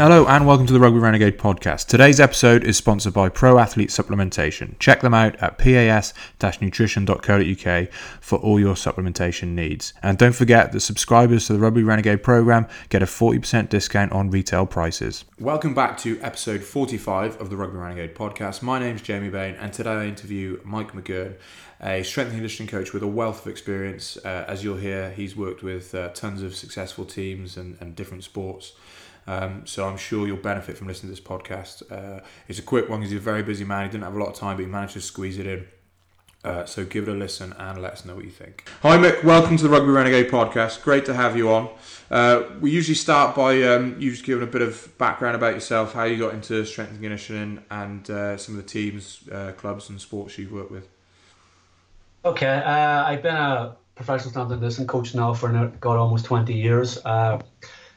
Hello and welcome to the Rugby Renegade podcast. Today's episode is sponsored by Pro Athlete Supplementation. Check them out at pas-nutrition.co.uk for all your supplementation needs. And don't forget that subscribers to the Rugby Renegade program get a 40% discount on retail prices. Welcome back to episode 45 of the Rugby Renegade podcast. My name is Jamie Bain and today I interview Mike McGurn, a strength and conditioning coach with a wealth of experience. Uh, as you'll hear, he's worked with uh, tons of successful teams and, and different sports. Um, so I'm sure you'll benefit from listening to this podcast. Uh, it's a quick one because he's a very busy man. He didn't have a lot of time, but he managed to squeeze it in. Uh, so give it a listen and let us know what you think. Hi Mick, welcome to the Rugby Renegade podcast. Great to have you on. Uh, we usually start by um, you just giving a bit of background about yourself, how you got into strength and conditioning, and uh, some of the teams, uh, clubs, and sports you've worked with. Okay, uh, I've been a professional strength and conditioning coach now for got almost 20 years.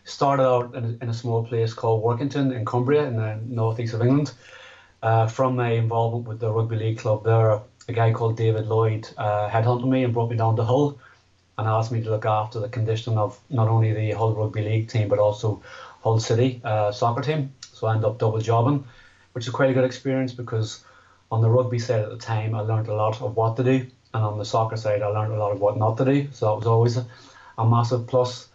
Started out in a, in a, small place called Workington in Cumbria in the northeast of England. Uh, from my involvement with the rugby league club there, a guy called David Lloyd uh, headhunted me and brought me down to Hull and asked me to look after the conditioning of not only the Hull rugby league team but also Hull City uh, soccer team. So I ended up double jobbing, which is quite a good experience because on the rugby side at the time I learned a lot of what to do, and on the soccer side I learned a lot of what not to do. So that was always a, a massive plus.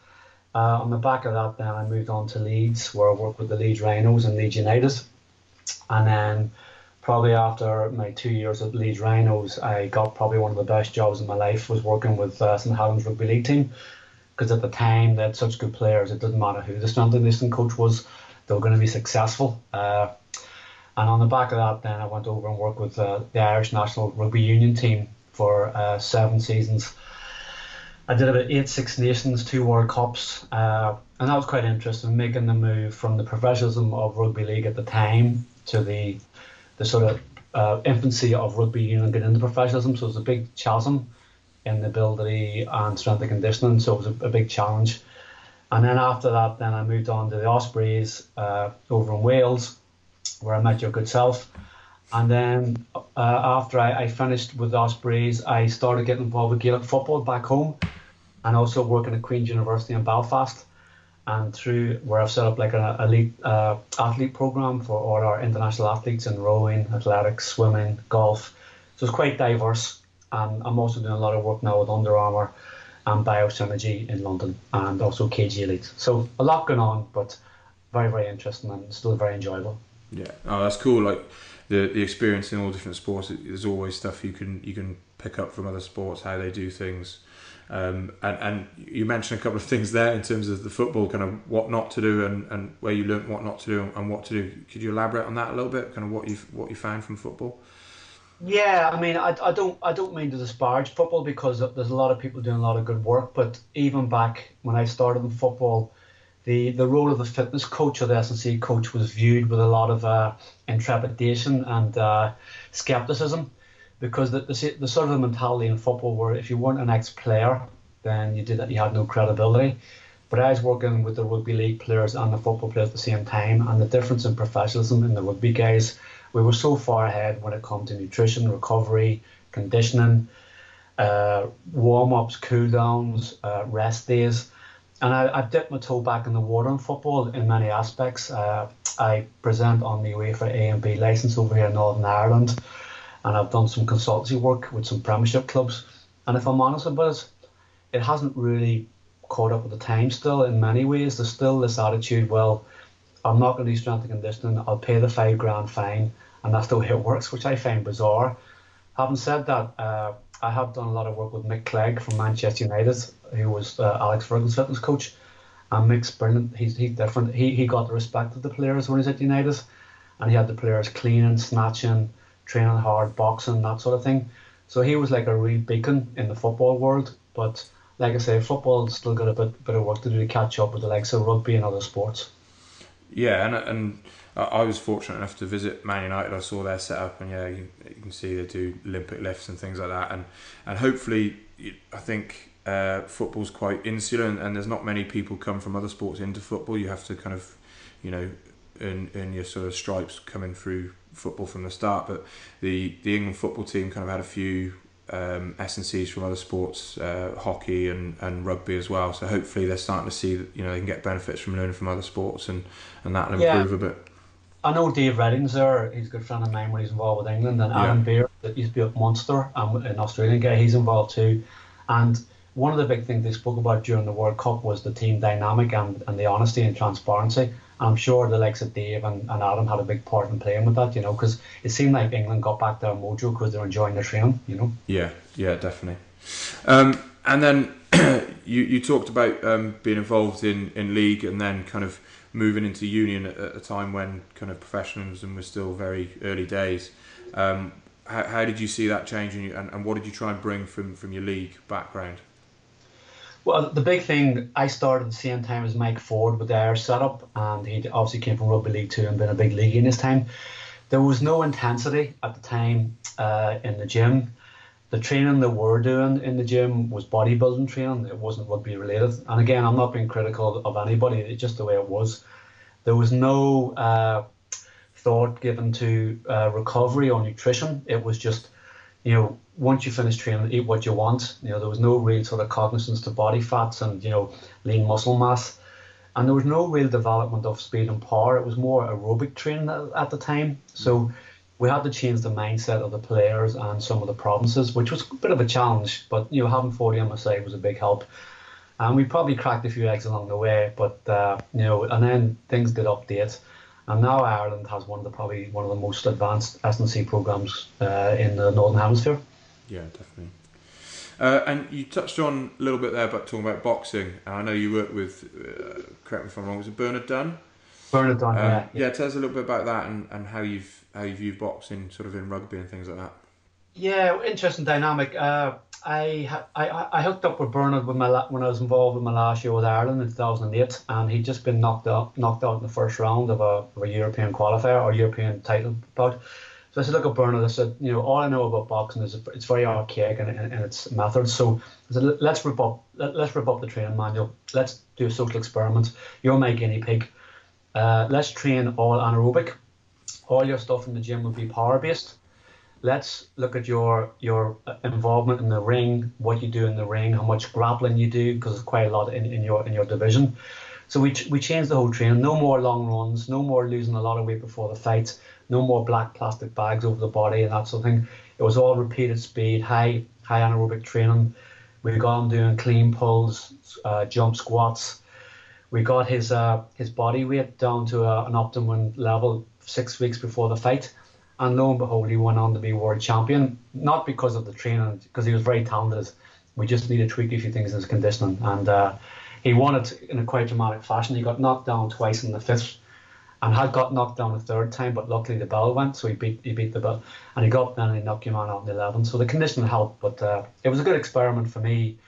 Uh, on the back of that, then I moved on to Leeds, where I worked with the Leeds Rhinos and Leeds United. And then, probably after my two years at Leeds Rhinos, I got probably one of the best jobs in my life was working with uh, St Helens Rugby League team. Because at the time, they had such good players, it didn't matter who the and conditioning coach was, they were going to be successful. Uh, and on the back of that, then I went over and worked with uh, the Irish National Rugby Union team for uh, seven seasons I did about eight Six Nations, two World Cups, uh, and that was quite interesting, making the move from the professionalism of rugby league at the time to the the sort of uh, infancy of rugby union getting into professionalism. So it was a big chasm in the ability and strength and conditioning. So it was a, a big challenge. And then after that, then I moved on to the Ospreys uh, over in Wales, where I met your good self. And then uh, after I, I, finished with the Ospreys, I started getting involved with Gaelic football back home and also working at Queen's University in Belfast. And through where I've set up like an elite uh, athlete program for all our international athletes in rowing, athletics, swimming, golf. So it's quite diverse. And I'm also doing a lot of work now with Under Armour and Biosynergy in London and also KG Elite. So a lot going on, but very, very interesting and still very enjoyable. Yeah, oh, that's cool. Like the the experience in all different sports, there's always stuff you can you can pick up from other sports, how they do things. Um, and, and you mentioned a couple of things there in terms of the football, kind of what not to do and, and where you learnt what not to do and what to do. Could you elaborate on that a little bit? Kind of what you what you found from football. Yeah, I mean, I, I don't I don't mean to disparage football because there's a lot of people doing a lot of good work. But even back when I started in football, the the role of the fitness coach or the S&C coach was viewed with a lot of uh, intrepidation and uh, skepticism because the, the, the sort of mentality in football where if you weren't an ex-player, then you did that you had no credibility. But I was working with the rugby league players and the football players at the same time, and the difference in professionalism in the rugby guys, we were so far ahead when it comes to nutrition, recovery, conditioning, uh, warm ups, cool downs, uh, rest days. And I, I've dipped my toe back in the water in football in many aspects. Uh, I present on the UEFA A and B license over here in Northern Ireland and I've done some consultancy work with some Premiership clubs. And if I'm honest about it, it hasn't really caught up with the time still in many ways. There's still this attitude, well, I'm not going to do strength and conditioning, I'll pay the five grand fine, and that's the way it works, which I find bizarre. Having said that, uh, I have done a lot of work with Mick Clegg from Manchester United, who was uh, Alex Ferguson's fitness coach. And Mick's brilliant. He's, he's different. He, he got the respect of the players when he was at United, and he had the players cleaning, snatching, training hard, boxing, that sort of thing. So he was like a real beacon in the football world. But like I say, football's still got a bit, bit of work to do to catch up with the likes of rugby and other sports. Yeah, and and I was fortunate enough to visit Man United. I saw their setup, and yeah, you, you can see they do Olympic lifts and things like that. And and hopefully, I think uh, football's quite insular, and, and, there's not many people come from other sports into football. You have to kind of, you know, earn, earn your sort of stripes coming through football from the start. But the the England football team kind of had a few um, S&Cs from other sports, uh, hockey and, and rugby as well. So hopefully they're starting to see that you know they can get benefits from learning from other sports and, and that'll improve yeah. a bit. I know Dave Reddin's there. He's a good friend of mine when he's involved with England, and yeah. Adam Beard that used to be at Munster, um, an Australian guy. He's involved too, and one of the big things they spoke about during the World Cup was the team dynamic and, and the honesty and transparency. I'm sure the likes of Dave and, and Adam had a big part in playing with that, you know, because it seemed like England got back their mojo because they're enjoying the training, you know. Yeah, yeah, definitely. Um, and then you, you talked about um, being involved in, in league and then kind of moving into union at, at a time when kind of professionalism was still very early days. Um, how, how did you see that changing and, and what did you try and bring from, from your league background? Well, the big thing, I started at the same time as Mike Ford with the Irish setup, and he obviously came from Rugby League 2 and been a big league in his time. There was no intensity at the time uh, in the gym. The training that we're doing in the gym was bodybuilding training, it wasn't rugby related. And again, I'm not being critical of anybody, it's just the way it was. There was no uh, thought given to uh, recovery or nutrition, it was just you know, once you finish training, eat what you want. You know, there was no real sort of cognizance to body fats and you know lean muscle mass, and there was no real development of speed and power. It was more aerobic training at, the time. So we had to change the mindset of the players and some of the provinces, which was a bit of a challenge. But you know, having Fordy on my side was a big help. And we probably cracked a few eggs along the way, but uh, you know, and then things did update. And now Ireland has one of the probably one of the most advanced S&C programs uh, in the Northern Hemisphere. Yeah, definitely. Uh, and you touched on a little bit there about talking about boxing. I know you worked with, uh, correct me if I'm wrong, was it Bernard Dunne? Bernard Dunne, um, yeah, yeah. Yeah, tell us a little bit about that and, and how you've how you view boxing sort of in rugby and things like that. Yeah, interesting dynamic. Uh, I, I I hooked up with Bernard when my when I was involved with my last year with Ireland in 2008, and he'd just been knocked out knocked out in the first round of a, of a European qualifier or European title bout. So I said, look at Bernard. I said, you know, all I know about boxing is it's very archaic and, in, in its methods. So I said, let's rip up let, us rip up the training manual. Let's do a social experiment. You're my guinea pig. Uh, let's train all anaerobic. All your stuff in the gym will be power based let's look at your your involvement in the ring, what you do in the ring, how much grappling you do, because there's quite a lot in, in your in your division. So we, we changed the whole training. No more long runs, no more losing a lot of weight before the fights, no more black plastic bags over the body and that sort of thing. It was all repeated speed, high high anaerobic training. We got him doing clean pulls, uh, jump squats. We got his uh, his body weight down to a, an optimum level six weeks before the fight and lo and behold, he went on to be world champion. Not because of the training, because he was very talented. We just needed to tweak a few things in his conditioning, and uh, he won it in a quite dramatic fashion. He got knocked down twice in the fifth, and had got knocked down a third time, but luckily the bell went, so he beat he beat the bell, and he got then and he knocked him out in the 11. So the conditioning helped, but uh, it was a good experiment for me.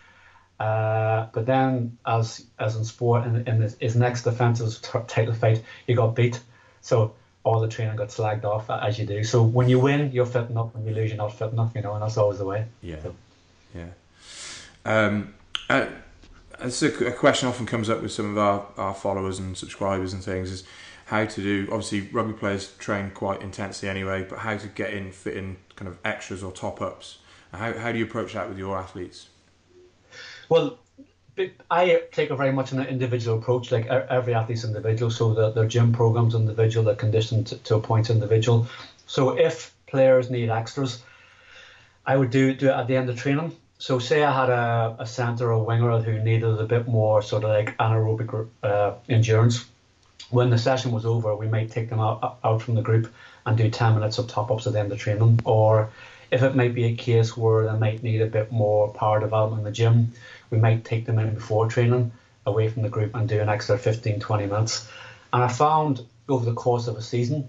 Uh, but then, as as in sport, in, in his, his next defensive title fight, he got beat. So all the training got slagged off as you do. So when you win, you're fitting up. When you lose, you're not fitting up. You know, and that's always the way. Yeah, so. yeah. Um, uh, it's a, a, question often comes up with some of our, our followers and subscribers and things is how to do. Obviously, rugby players train quite intensely anyway, but how to get in, fit in kind of extras or top ups. How how do you approach that with your athletes? Well, I take a very much an individual approach. Like every athlete's individual, so the, their gym programs individual, their condition to, to a point individual. So if players need extras, I would do do it at the end of training. So say I had a, a centre or winger who needed a bit more sort of like anaerobic uh, endurance. When the session was over, we might take them out, out from the group and do 10 minutes of top ups at the end of training. Or if it might be a case where they might need a bit more power development in the gym, we might take them in before training away from the group and do an extra 15, 20 minutes. And I found over the course of a season,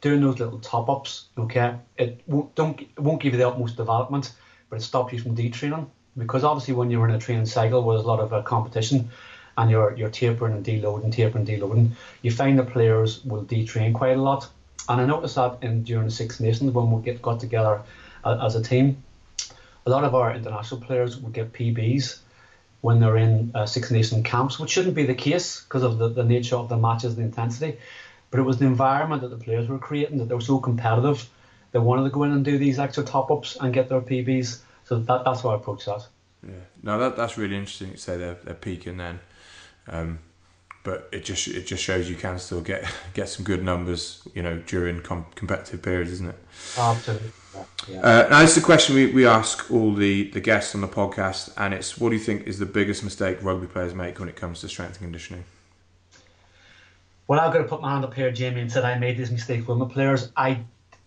doing those little top ups, okay, it won't, don't, it won't give you the utmost development, but it stops you from detraining. Because obviously, when you're in a training cycle where there's a lot of uh, competition, and you're you're tapering and deloading, tapering, and deloading, you find the players will detrain quite a lot. And I noticed that in during the Six Nations when we get got together as a team, a lot of our international players would get PBs when they're in uh, Six Nations camps, which shouldn't be the case because of the, the nature of the matches, the intensity. But it was the environment that the players were creating that they were so competitive. They wanted to go in and do these extra top ups and get their PBs. So that, that's how I approach that. Yeah, no, that, that's really interesting to say they're, they're peaking then. Um, but it just it just shows you can still get get some good numbers, you know, during com- competitive periods, isn't it? Absolutely. Yeah. Uh, now, it's a question we, we ask all the, the guests on the podcast, and it's what do you think is the biggest mistake rugby players make when it comes to strength and conditioning? Well, I've got to put my hand up here, Jamie, and said I made this mistake with my players. I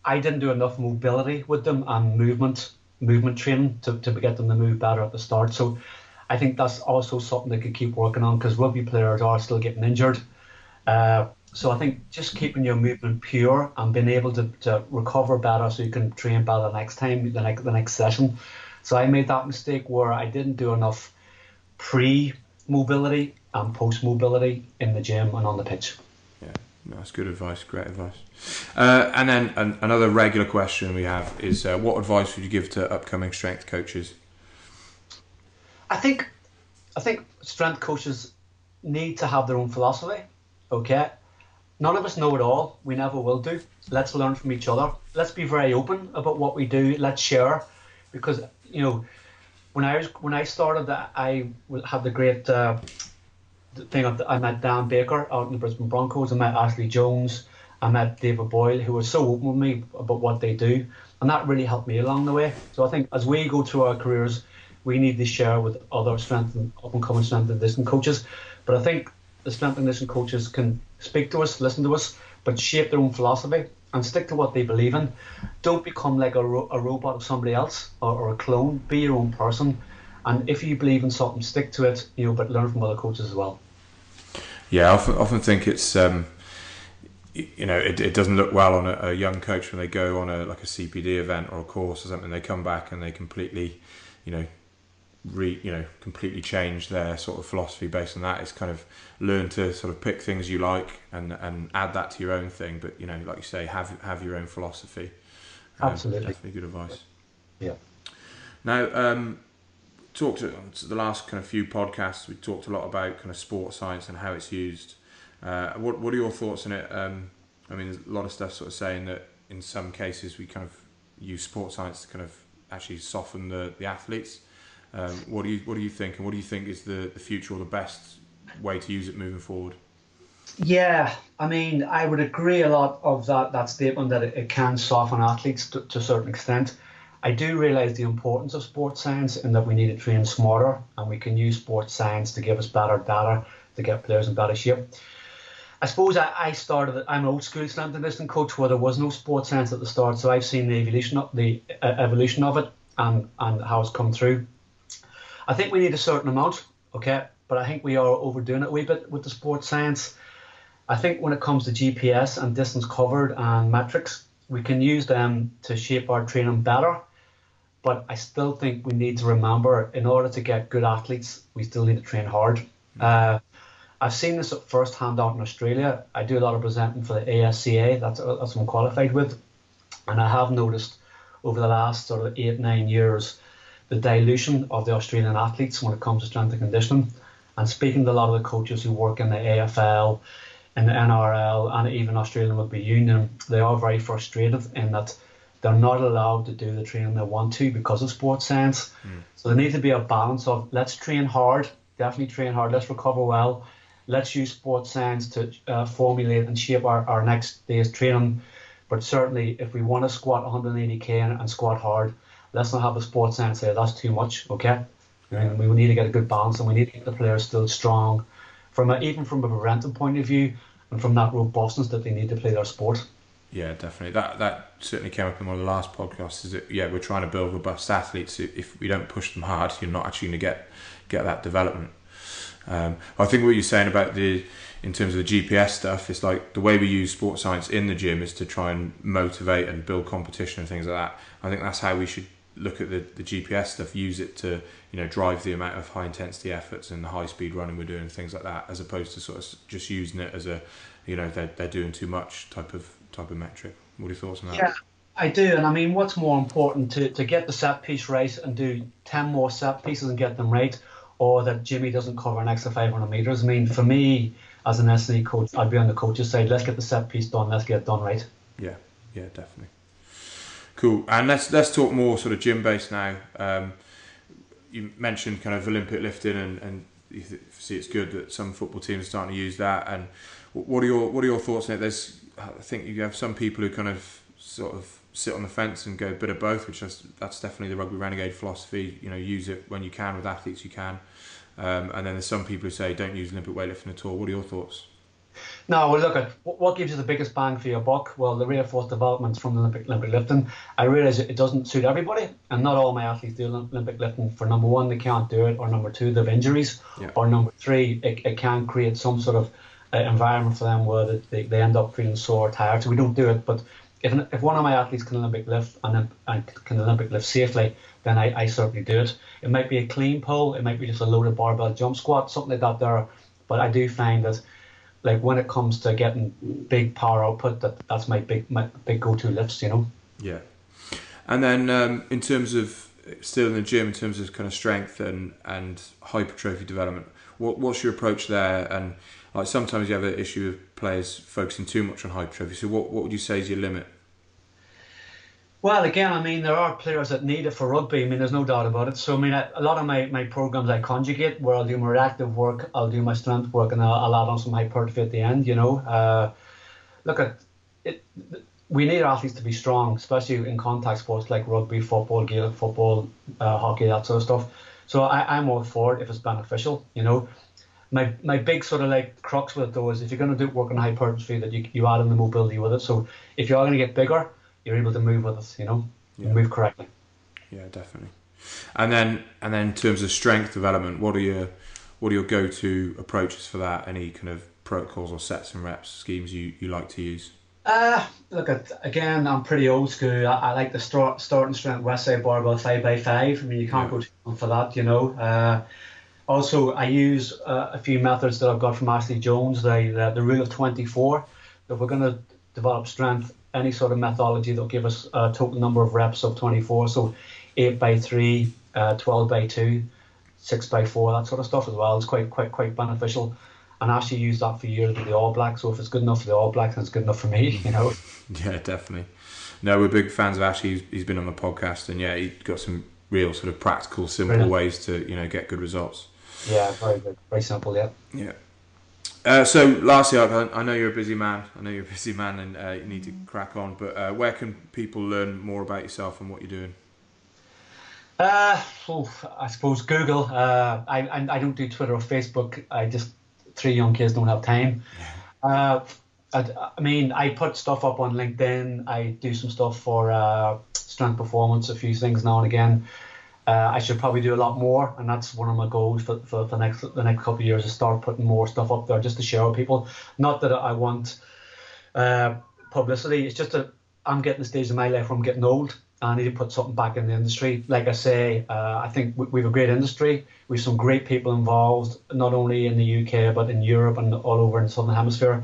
I didn't do enough mobility with them and movement movement training to, to get them to move better at the start. So I think that's also something they could keep working on because rugby players are still getting injured. Uh, so I think just keeping your movement pure and being able to, to recover better so you can train better next time, the next the next session. So I made that mistake where I didn't do enough pre mobility and post mobility in the gym and on the pitch. That's good advice. Great advice. Uh, and then an, another regular question we have is uh, what advice would you give to upcoming strength coaches? I think I think strength coaches need to have their own philosophy. Okay, none of us know it all. We never will do. Let's learn from each other. Let's be very open about what we do. Let's share, because you know, when I was when I started, I had the great uh, thing. I met Dan Baker out in the Brisbane Broncos. I met Ashley Jones. I met David Boyle, who was so open with me about what they do, and that really helped me along the way. So I think as we go through our careers, we need to share with other strength and up and coming strength and conditioning coaches. But I think the strength and conditioning coaches can speak to us, listen to us, but shape their own philosophy and stick to what they believe in. Don't become like a, ro- a robot of somebody else or, or, a clone. Be your own person. And if you believe in something, stick to it. You know, but learn from other coaches as well. Yeah, I often, often think it's um, you know it, it doesn't look well on a, a, young coach when they go on a like a CPD event or a course or something. They come back and they completely, you know, re you know completely change their sort of philosophy based on that. It's kind of learn to sort of pick things you like and and add that to your own thing. But you know, like you say, have have your own philosophy. Um, Absolutely, definitely good advice. Yeah. Now, um, talked to, the last kind of few podcasts. We talked a lot about kind of sports science and how it's used. Uh, what what are your thoughts on it? Um, I mean, a lot of stuff sort of saying that in some cases we kind of use sports science to kind of actually soften the, the athletes. Um, what do you what do you think, and what do you think is the, the future or the best way to use it moving forward? Yeah, I mean, I would agree a lot of that that statement that it, it can soften athletes to, to a certain extent. I do realise the importance of sports science and that we need to train smarter, and we can use sports science to give us better data to get players in better shape. I suppose I, I started. I'm an old school and conditioning coach where there was no sports science at the start, so I've seen the evolution of the uh, evolution of it and and how it's come through. I think we need a certain amount, okay, but I think we are overdoing it a wee bit with the sports science. I think when it comes to GPS and distance covered and metrics, we can use them to shape our training better. But I still think we need to remember, in order to get good athletes, we still need to train hard. Uh, I've seen this firsthand out in Australia. I do a lot of presenting for the ASCA. That's that's what I'm qualified with, and I have noticed over the last sort of eight nine years the dilution of the Australian athletes when it comes to strength and conditioning. And speaking to a lot of the coaches who work in the AFL, in the NRL, and even Australian Rugby Union, they are very frustrated in that they're not allowed to do the training they want to because of sports science. Mm. So there needs to be a balance of let's train hard, definitely train hard, let's recover well, let's use sports science to uh, formulate and shape our, our next day's training. But certainly, if we want to squat 180k and, and squat hard, let's not have a sports science say that's too much. Okay, and we need to get a good balance, and we need to get the players still strong, from a, even from a preventive point of view, and from that robustness that they need to play their sport. Yeah, definitely. That that certainly came up in one of the last podcasts. Is that yeah, we're trying to build robust athletes. If we don't push them hard, you're not actually going to get get that development. Um, I think what you're saying about the in terms of the GPS stuff, it's like the way we use sports science in the gym is to try and motivate and build competition and things like that. I think that's how we should look at the, the GPS stuff, use it to you know drive the amount of high intensity efforts and the high speed running we're doing, and things like that, as opposed to sort of just using it as a you know they're, they're doing too much type of type of metric. What are your thoughts on that? Yeah, I do, and I mean, what's more important to, to get the set piece right and do ten more set pieces and get them right, or that Jimmy doesn't cover an extra 500 meters? I mean, for me as an S&C coach, I'd be on the coach's side. Let's get the set piece done. Let's get it done right. Yeah, yeah, definitely. Cool. And let's let's talk more sort of gym based now. Um, you mentioned kind of Olympic lifting, and, and you see it's good that some football teams are starting to use that. And what are your what are your thoughts on it? There's I think you have some people who kind of sort of sit on the fence and go a bit of both, which is that's definitely the rugby renegade philosophy. You know, use it when you can with athletes you can. Um, and then there's some people who say don't use Olympic weightlifting at all. What are your thoughts? No, well, look at what gives you the biggest bang for your buck. Well, the reinforced developments from the Olympic, Olympic lifting. I realise it doesn't suit everybody, and not all my athletes do Olympic lifting. For number one, they can't do it, or number two, they have injuries, yeah. or number three, it, it can create some sort of environment for them where they, they end up feeling sore, or tired. So we don't do it. But if, if one of my athletes can Olympic lift and, and can Olympic lift safely, then I, I certainly do it. It might be a clean pull, it might be just a loaded barbell jump squat, something like that there. But I do find that like when it comes to getting big power output, that that's my big my big go to lifts, you know. Yeah, and then um, in terms of still in the gym, in terms of kind of strength and and hypertrophy development, what what's your approach there? And like sometimes you have an issue of players focusing too much on hypertrophy. So what what would you say is your limit? Well, again, I mean, there are players that need it for rugby. I mean, there's no doubt about it. So, I mean, a lot of my, my programs I conjugate where I'll do my reactive work, I'll do my strength work, and I'll, I'll add on some hypertrophy at the end, you know. Uh, look at it. We need athletes to be strong, especially in contact sports like rugby, football, Gaelic football, uh, hockey, that sort of stuff. So I, I'm all for it if it's beneficial, you know. My, my big sort of like crux with it though is if you're going to do work on hypertrophy, that you, you add in the mobility with it. So if you are going to get bigger, you're able to move with us, you know, yeah. move correctly. Yeah, definitely. And then, and then in terms of strength development, what are your what are your go to approaches for that? Any kind of protocols or sets and reps schemes you, you like to use? Uh, look at again. I'm pretty old school. I, I like the start starting strength Westside Barbell five by five. I mean, you can't yeah. go too long for that, you know. Uh, also, I use uh, a few methods that I've got from Ashley Jones. The the, the rule of twenty four. If we're going to develop strength, any sort of methodology that'll give us a total number of reps of 24. So 8 by 3, uh, 12 by 2, 6 by 4, that sort of stuff as well. It's quite quite quite beneficial. And I actually use that for years with the All Blacks. So if it's good enough for the All Blacks, then it's good enough for me, you know. yeah, definitely. No, we're big fans of Ashley. He's, he's been on the podcast, and yeah, he's got some real sort of practical, simple Brilliant. ways to you know get good results. Yeah, very good, very simple. Yeah. Yeah. Uh, so, lastly, I, I, know you're a busy man. I know you're a busy man, and uh, you need to crack on. But uh, where can people learn more about yourself and what you're doing? Uh, oh, I suppose Google. Uh, I, I, I don't do Twitter or Facebook. I just three young kids don't have time. Uh, I, I, mean, I put stuff up on LinkedIn. I do some stuff for uh, strength performance, a few things now and again. Uh, I should probably do a lot more, and that's one of my goals for, for, the next the next couple of years is start putting more stuff up there just to share with people. Not that I want uh, publicity. It's just that I'm getting the stage in my life where I'm getting old. And I need to put something back in the industry. Like I say, uh, I think we, we have a great industry. We have some great people involved, not only in the UK but in Europe and all over in the Southern Hemisphere.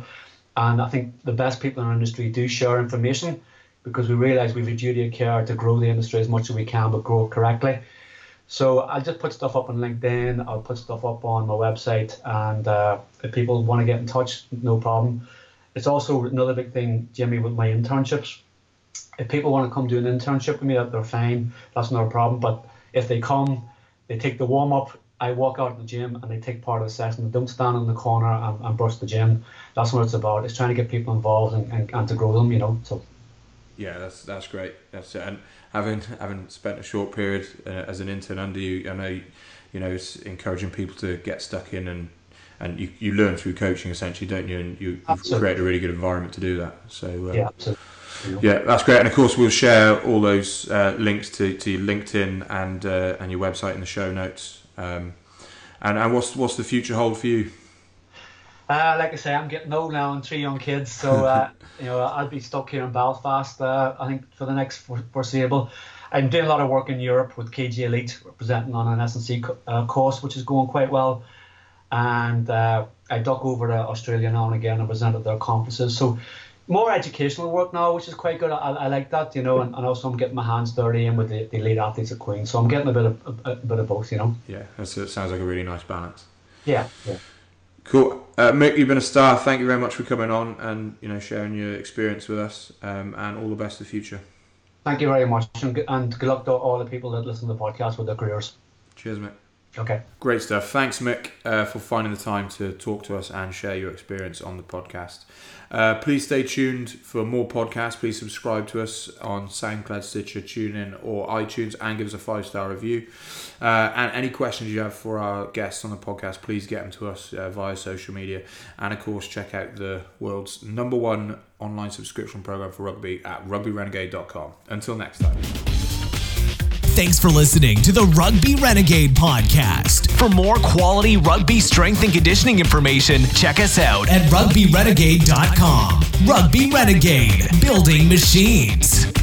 And I think the best people in our industry do share information because we realise we've a duty of care to grow the industry as much as we can, but grow it correctly. So I'll just put stuff up on LinkedIn. I'll put stuff up on my website, and uh, if people want to get in touch, no problem. It's also another big thing, Jimmy, with my internships. If people want to come do an internship with me, they're fine. That's not a problem. But if they come, they take the warm up. I walk out of the gym and they take part of the session. They don't stand in the corner and, and brush the gym. That's what it's about. It's trying to get people involved and, and, and to grow them, you know. So yeah, that's that's great. That's it. And having having spent a short period uh, as an intern under you, I know you know it's encouraging people to get stuck in and and you, you learn through coaching essentially, don't you? And you create a really good environment to do that. So um, yeah, absolutely. Yeah, that's great. And of course, we'll share all those uh, links to, to your LinkedIn and uh, and your website in the show notes. Um, and and what's what's the future hold for you? Uh, like I say, I'm getting old now and three young kids, so uh, you know I'll be stuck here in Belfast. Uh, I think for the next foreseeable. I'm doing a lot of work in Europe with KG Elite, representing on an S&C uh, course, which is going quite well. And uh, I duck over to Australia now and again and present at their conferences. So more educational work now, which is quite good. I, I like that, you know, and, and, also I'm getting my hands dirty in with the, the elite athletes at Queen. So I'm getting a bit of a, a bit of both, you know. Yeah, it sounds like a really nice balance. Yeah, yeah. Cool, uh, Mick. You've been a star. Thank you very much for coming on and you know sharing your experience with us. Um, and all the best for the future. Thank you very much, and good, and good luck to all the people that listen to the podcast with their careers. Cheers, Mick. Okay. Great stuff. Thanks, Mick, uh, for finding the time to talk to us and share your experience on the podcast. Uh, please stay tuned for more podcasts. Please subscribe to us on SoundCloud, Stitcher, TuneIn, or iTunes, and give us a five star review. Uh, and any questions you have for our guests on the podcast, please get them to us uh, via social media. And of course, check out the world's number one online subscription program for rugby at rugbyrenegade.com. Until next time. Thanks for listening to the Rugby Renegade podcast. For more quality rugby strength and conditioning information, check us out at rugbyrenegade.com. Rugby Renegade, building machines.